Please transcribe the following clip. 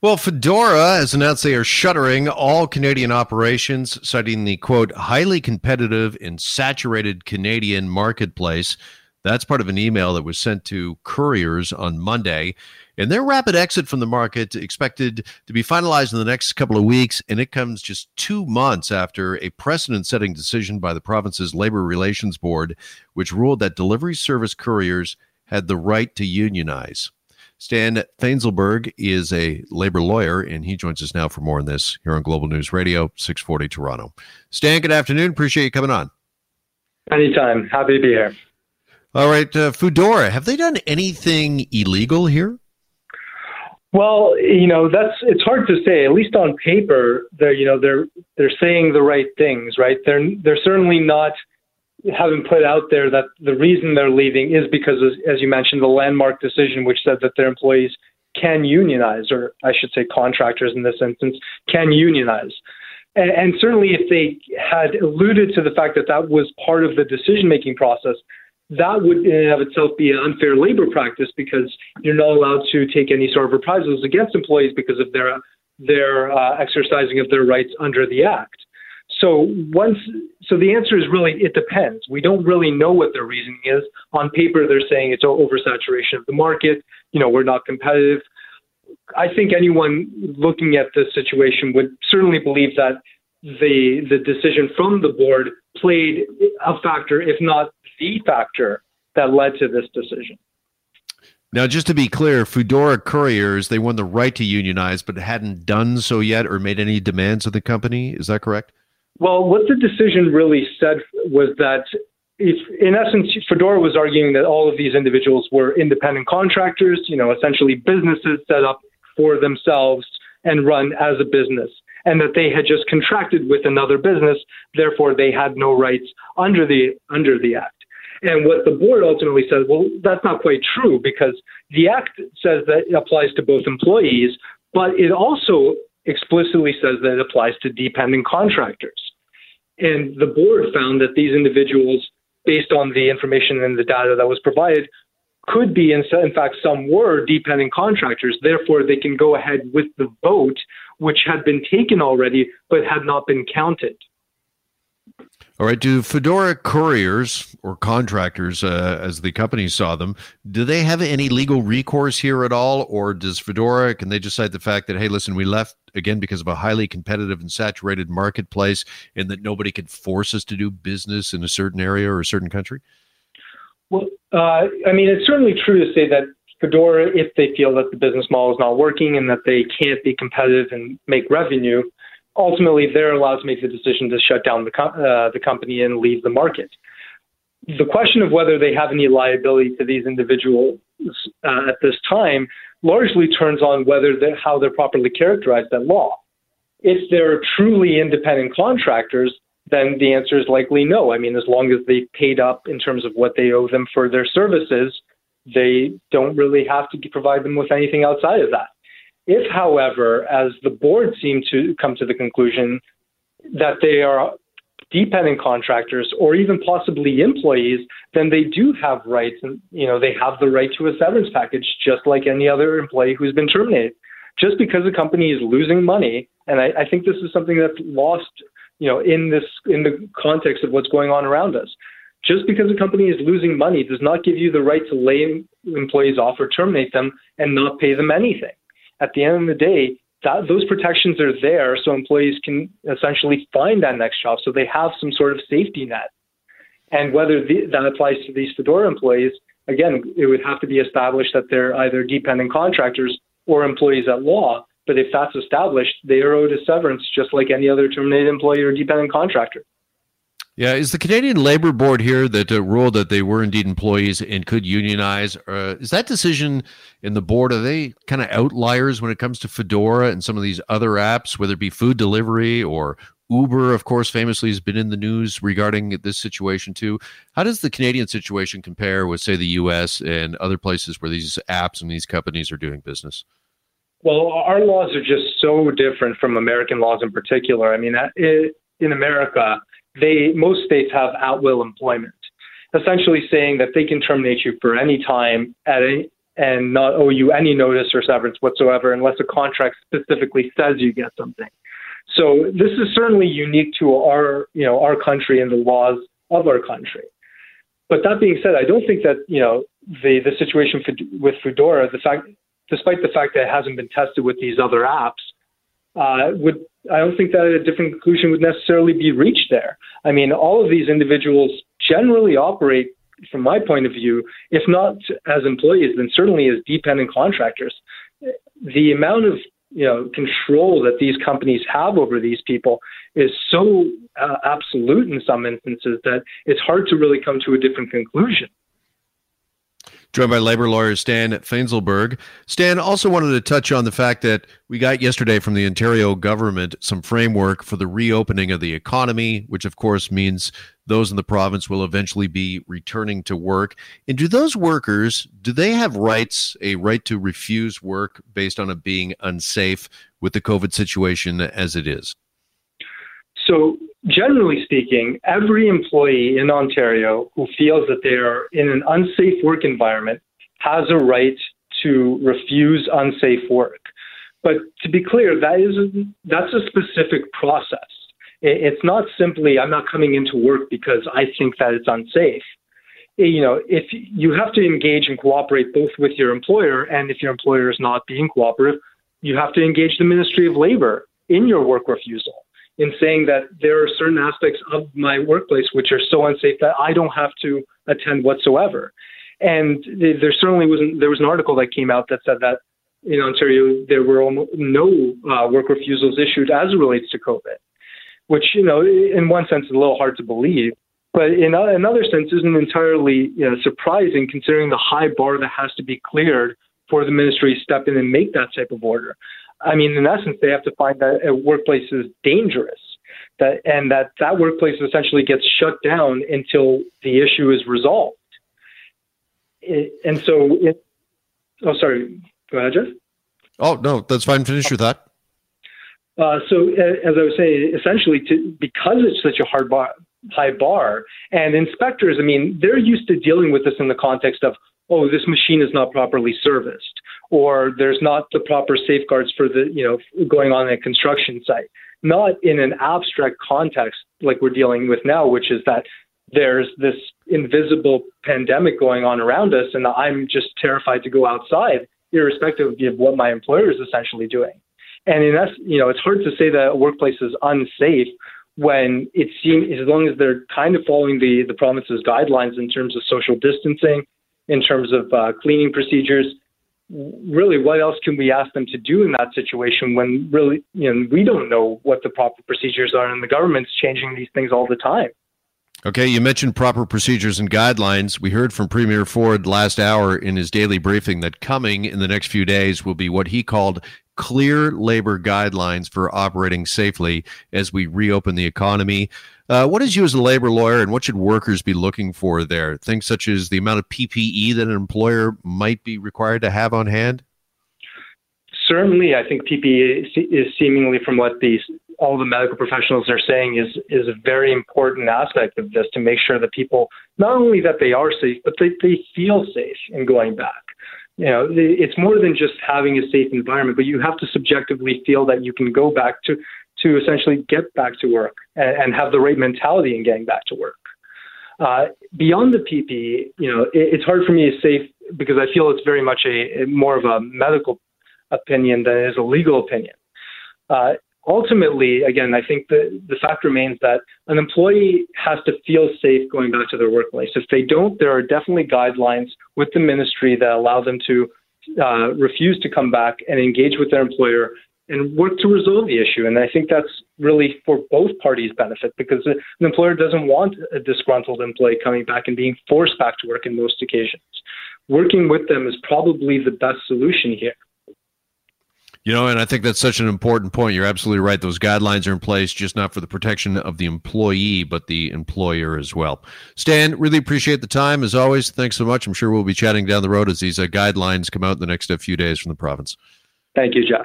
Well, Foodora has announced they are shuttering all Canadian operations, citing the quote, highly competitive and saturated Canadian marketplace. That's part of an email that was sent to couriers on Monday. And their rapid exit from the market expected to be finalized in the next couple of weeks. And it comes just two months after a precedent setting decision by the province's Labor Relations Board, which ruled that delivery service couriers had the right to unionize. Stan Fainzilberg is a labor lawyer, and he joins us now for more on this here on Global News Radio, 640 Toronto. Stan, good afternoon. Appreciate you coming on. Anytime. Happy to be here. All right, uh, Foodora, have they done anything illegal here? Well, you know, that's it's hard to say. At least on paper, they're you know they're they're saying the right things, right? They're they're certainly not having put out there that the reason they're leaving is because, as you mentioned, the landmark decision which said that their employees can unionize, or I should say contractors in this instance, can unionize. And, and certainly, if they had alluded to the fact that that was part of the decision making process, that would in and of itself be an unfair labor practice because you're not allowed to take any sort of reprisals against employees because of their their uh, exercising of their rights under the act. So once, so the answer is really it depends. We don't really know what their reasoning is. On paper, they're saying it's oversaturation of the market. You know, we're not competitive. I think anyone looking at this situation would certainly believe that the the decision from the board played a factor, if not the factor, that led to this decision. Now, just to be clear, Foodora Couriers, they won the right to unionize, but hadn't done so yet or made any demands of the company. Is that correct? Well, what the decision really said was that if, in essence, Foodora was arguing that all of these individuals were independent contractors, you know, essentially businesses set up for themselves and run as a business, and that they had just contracted with another business, therefore they had no rights under the under the act. And what the board ultimately said, well, that's not quite true because the act says that it applies to both employees, but it also explicitly says that it applies to dependent contractors. And the board found that these individuals, based on the information and the data that was provided, could be, in, fact, some were dependent contractors. Therefore, they can go ahead with the vote, which had been taken already but had not been counted. All right. Do Foodora couriers or contractors, uh, as the company saw them, do they have any legal recourse here at all, or does Foodora can they just cite the fact that hey, listen, we left again because of a highly competitive and saturated marketplace, and that nobody could force us to do business in a certain area or a certain country? Well, uh, I mean, it's certainly true to say that Foodora, if they feel that the business model is not working and that they can't be competitive and make revenue, ultimately they're allowed to make the decision to shut down the, co- uh, the company and leave the market. The question of whether they have any liability to these individuals uh, at this time largely turns on whether how they're properly characterized at law. If they're truly independent contractors, then the answer is likely no. I mean, as long as they paid up in terms of what they owe them for their services, they don't really have to provide them with anything outside of that. If, however, as the board seemed to come to the conclusion that they are dependent contractors or even possibly employees, then they do have rights and you know they have the right to a severance package just like any other employee who's been terminated. Just because a company is losing money, and I, I think this is something that's lost, you know, in this in the context of what's going on around us. Just because a company is losing money does not give you the right to lay employees off or terminate them and not pay them anything at the end of the day, that, those protections are there so employees can essentially find that next job so they have some sort of safety net. And whether the, that applies to these Foodora employees, again, it would have to be established that they're either dependent contractors or employees at law. But if that's established, they are owed a severance just like any other terminated employee or dependent contractor. Yeah, is the Canadian Labor Board here that uh, ruled that they were indeed employees and could unionize? Uh, is that decision in the board? Are they kind of outliers when it comes to Foodora and some of these other apps, whether it be food delivery or Uber, of course, famously has been in the news regarding this situation too. How does the Canadian situation compare with, say, the U.S. and other places where these apps and these companies are doing business? Well, our laws are just so different from American laws in particular. I mean, in America they most states have at will employment, essentially saying that they can terminate you for any time at any and not owe you any notice or severance whatsoever unless a contract specifically says you get something. So this is certainly unique to our, you know, our country and the laws of our country. But that being said, I don't think that you know the the situation with Foodora, the fact, despite the fact that it hasn't been tested with these other apps, uh, would I don't think that a different conclusion would necessarily be reached there. I mean, all of these individuals generally operate, from my point of view, if not as employees, then certainly as dependent contractors. The amount of you know control that these companies have over these people is so uh, absolute in some instances that it's hard to really come to a different conclusion. Joined by labor lawyer Stan Fainzilberg. Stan also wanted to touch on the fact that we got yesterday from the Ontario government some framework for the reopening of the economy, which of course means those in the province will eventually be returning to work. And do those workers, do they have rights, a right to refuse work based on it being unsafe with the COVID situation as it is? So, generally speaking, every employee in Ontario who feels that they are in an unsafe work environment has a right to refuse unsafe work. But to be clear, that is that's a specific process. It's not simply I'm not coming into work because I think that it's unsafe. Eh, you know, if you have to engage and cooperate both with your employer, and if your employer is not being cooperative, you have to engage the Ministry of Labor in your work refusal in saying that there are certain aspects of my workplace which are so unsafe that I don't have to attend whatsoever. And there certainly wasn't. There was an article that came out that said that in Ontario there were almost no uh, work refusals issued as it relates to COVID which you know, in one sense, is a little hard to believe, but in another sense, isn't entirely you know, surprising considering the high bar that has to be cleared for the ministry to step in and make that type of order. I mean, in essence, they have to find that a workplace is dangerous, that and that that workplace essentially gets shut down until the issue is resolved. It, and so, it, oh, sorry, go ahead, Jeff. Oh no, that's fine. Finish your thought. Uh, so, as I was saying, essentially, to, because it's such a hard high bar, and inspectors, I mean, they're used to dealing with this in the context of, oh, this machine is not properly serviced, or there's not the proper safeguards for the, you know, going on a construction site. Not in an abstract context like we're dealing with now, which is that there's this invisible pandemic going on around us, and I'm just terrified to go outside, irrespective of what my employer is essentially doing. And in that, you know, it's hard to say that a workplace is unsafe when it seems, as long as they're kind of following the, the province's guidelines in terms of social distancing, in terms of uh, cleaning procedures. Really, what else can we ask them to do in that situation when really, you know, we don't know what the proper procedures are, and the government's changing these things all the time. Okay, you mentioned proper procedures and guidelines. We heard from Premier Ford last hour in his daily briefing that coming in the next few days will be what he called clear labor guidelines for operating safely as we reopen the economy. Uh, what is you as a labor lawyer, and what should workers be looking for there? Things such as the amount of PPE that an employer might be required to have on hand. Certainly, I think PPE is seemingly, from what these all the medical professionals are saying, is is a very important aspect of this to make sure that people not only that they are safe, but they, they feel safe in going back you know, it's more than just having a safe environment, but you have to subjectively feel that you can go back to, to essentially get back to work and, and have the right mentality in getting back to work. Uh, beyond the PPE, you know, it, it's hard for me to say because I feel it's very much a, a more of a medical opinion than it is a legal opinion. Uh, ultimately, again, I think the, the fact remains that an employee has to feel safe going back to their workplace. If they don't, there are definitely guidelines with the ministry that allow them to uh, refuse to come back and engage with their employer and work to resolve the issue. And I think that's really for both parties' benefit because an employer doesn't want a disgruntled employee coming back and being forced back to work in most occasions. Working with them is probably the best solution here. You know, and I think that's such an important point. You're absolutely right. Those guidelines are in place just not for the protection of the employee, but the employer as well. Stan, really appreciate the time as always. Thanks so much. I'm sure we'll be chatting down the road as these uh, guidelines come out in the next few days from the province. Thank you, Jeff.